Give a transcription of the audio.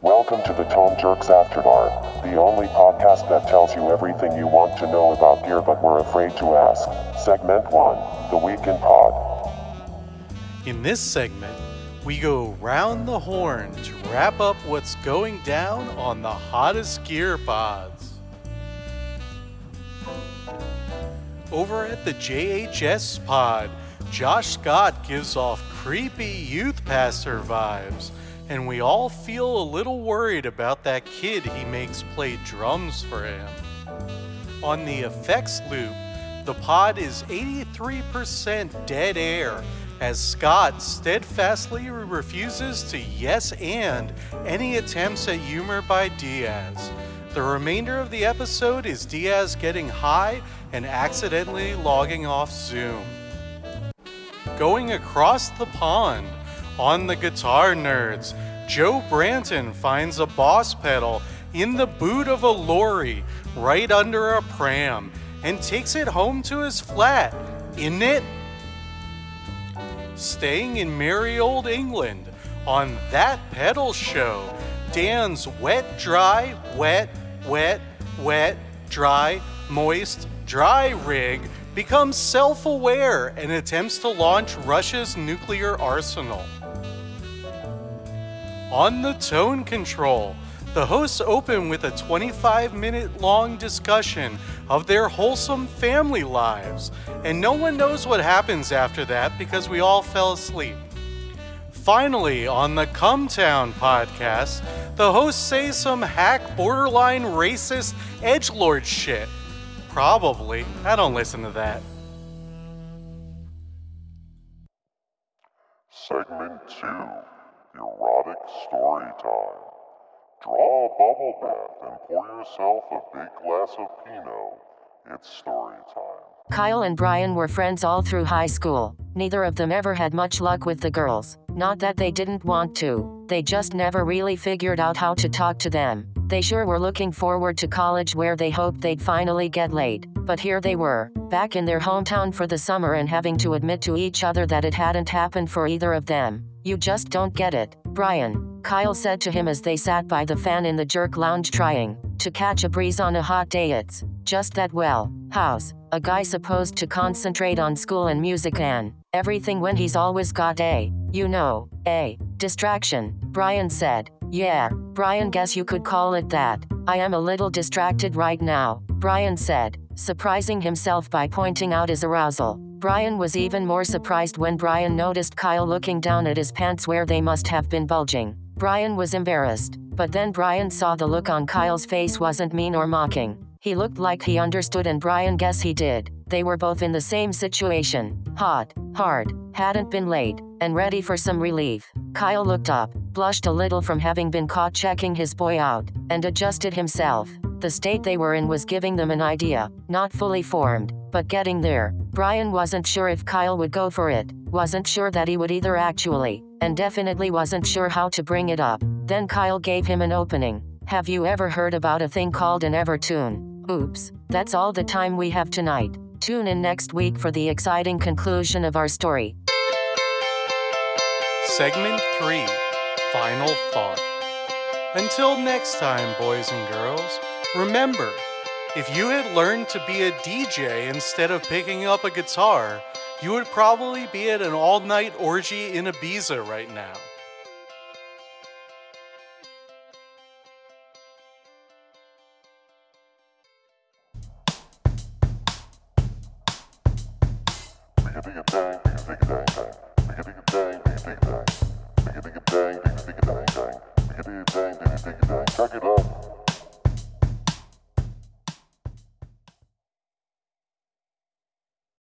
Welcome to the Tone Jerks After Dark, the only podcast that tells you everything you want to know about gear but were afraid to ask. Segment 1 The Week in Pod. In this segment, we go round the horn to wrap up what's going down on the hottest gear pods. Over at the JHS pod, Josh Scott gives off creepy youth pastor vibes, and we all feel a little worried about that kid he makes play drums for him. On the effects loop, the pod is 83% dead air as Scott steadfastly refuses to yes and any attempts at humor by Diaz. The remainder of the episode is Diaz getting high and accidentally logging off Zoom. Going across the pond, on the Guitar Nerds, Joe Branton finds a boss pedal in the boot of a lorry right under a pram and takes it home to his flat. Isn't it? Staying in merry old England on that pedal show, Dan's wet, dry, wet, wet, wet, dry, moist, dry rig becomes self aware and attempts to launch Russia's nuclear arsenal. On the tone control, the hosts open with a 25 minute long discussion of their wholesome family lives, and no one knows what happens after that because we all fell asleep. Finally, on the Cumtown podcast, the hosts say some hack, borderline racist edge lord shit. Probably. I don't listen to that. Segment 2 Erotic Story Time. Draw a bubble bath and pour yourself a big glass of Pinot. It's story time. Kyle and Brian were friends all through high school. Neither of them ever had much luck with the girls. Not that they didn't want to, they just never really figured out how to talk to them. They sure were looking forward to college where they hoped they'd finally get laid. But here they were, back in their hometown for the summer and having to admit to each other that it hadn't happened for either of them. You just don't get it, Brian, Kyle said to him as they sat by the fan in the jerk lounge trying to catch a breeze on a hot day. It's just that well, how's a guy supposed to concentrate on school and music and everything when he's always got a, you know, a distraction? Brian said. Yeah, Brian, guess you could call it that. I am a little distracted right now, Brian said, surprising himself by pointing out his arousal. Brian was even more surprised when Brian noticed Kyle looking down at his pants where they must have been bulging. Brian was embarrassed, but then Brian saw the look on Kyle's face wasn't mean or mocking. He looked like he understood, and Brian guess he did. They were both in the same situation hot, hard, hadn't been laid, and ready for some relief. Kyle looked up, blushed a little from having been caught checking his boy out, and adjusted himself. The state they were in was giving them an idea, not fully formed, but getting there. Brian wasn't sure if Kyle would go for it, wasn't sure that he would either actually, and definitely wasn't sure how to bring it up. Then Kyle gave him an opening. Have you ever heard about a thing called an Evertune? Oops, that's all the time we have tonight. Tune in next week for the exciting conclusion of our story. Segment 3 Final Thought. Until next time, boys and girls, remember if you had learned to be a DJ instead of picking up a guitar, you would probably be at an all night orgy in Ibiza right now. Check it out.